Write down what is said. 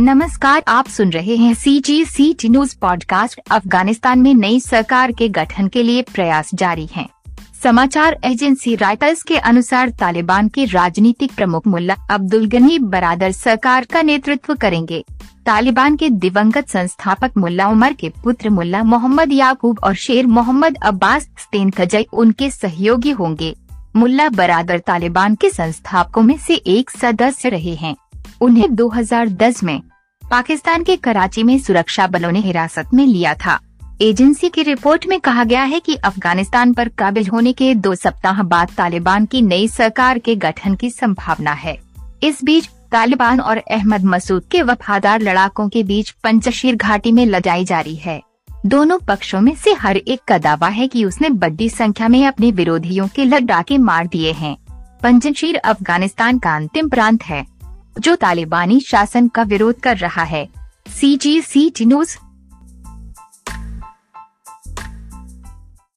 नमस्कार, आप सुन रहे हैं C G C T news podcast Afghanistan में नई सरकार के गठन के लिए प्रयास जारी हैं। समाचार एजेंसी राइटर्स के अनुसार तालिबान के राजनीतिक प्रमुख मुल्ला अब्दुल गनी बरादर सरकार का नेतृत्व करेंगे। तालिबान के दिवंगत संस्थापक मुल्ला उमर के पुत्र मुल्ला मोहम्मद याकूब और शेर मोहम्मद अब्बास कजई उनके सहयोगी होंगे। मुल्ला बरादर तालिबान के संस्थापकों में से एक सदस्य रहे हैं। उन्हें 2010 में पाकिस्तान के कराची में सुरक्षा बलों ने हिरासत में लिया था। एजेंसी की रिपोर्ट में कहा गया है कि अफ़गानिस्तान पर काबिल होने के दो सप्ताह बाद तालिबान की नई सरकार के गठन की संभावना है। इस बीच तालिबान और अहमद मसूद के वफादार लड़ाकों के बीच पंचशीर घाटी में लड़ाई जारी है। दोनों पक्षों में से हर एक का दावा है कि उसने बड़ी संख्या में अपने विरोधियों के लड़ाके मार दिए हैं। पंचशीर अफ़गानिस्तान का अंतिम प्रांत है। जो तालिबानी शासन का विरोध कर रहा है। सी जी सी टी न्यूज़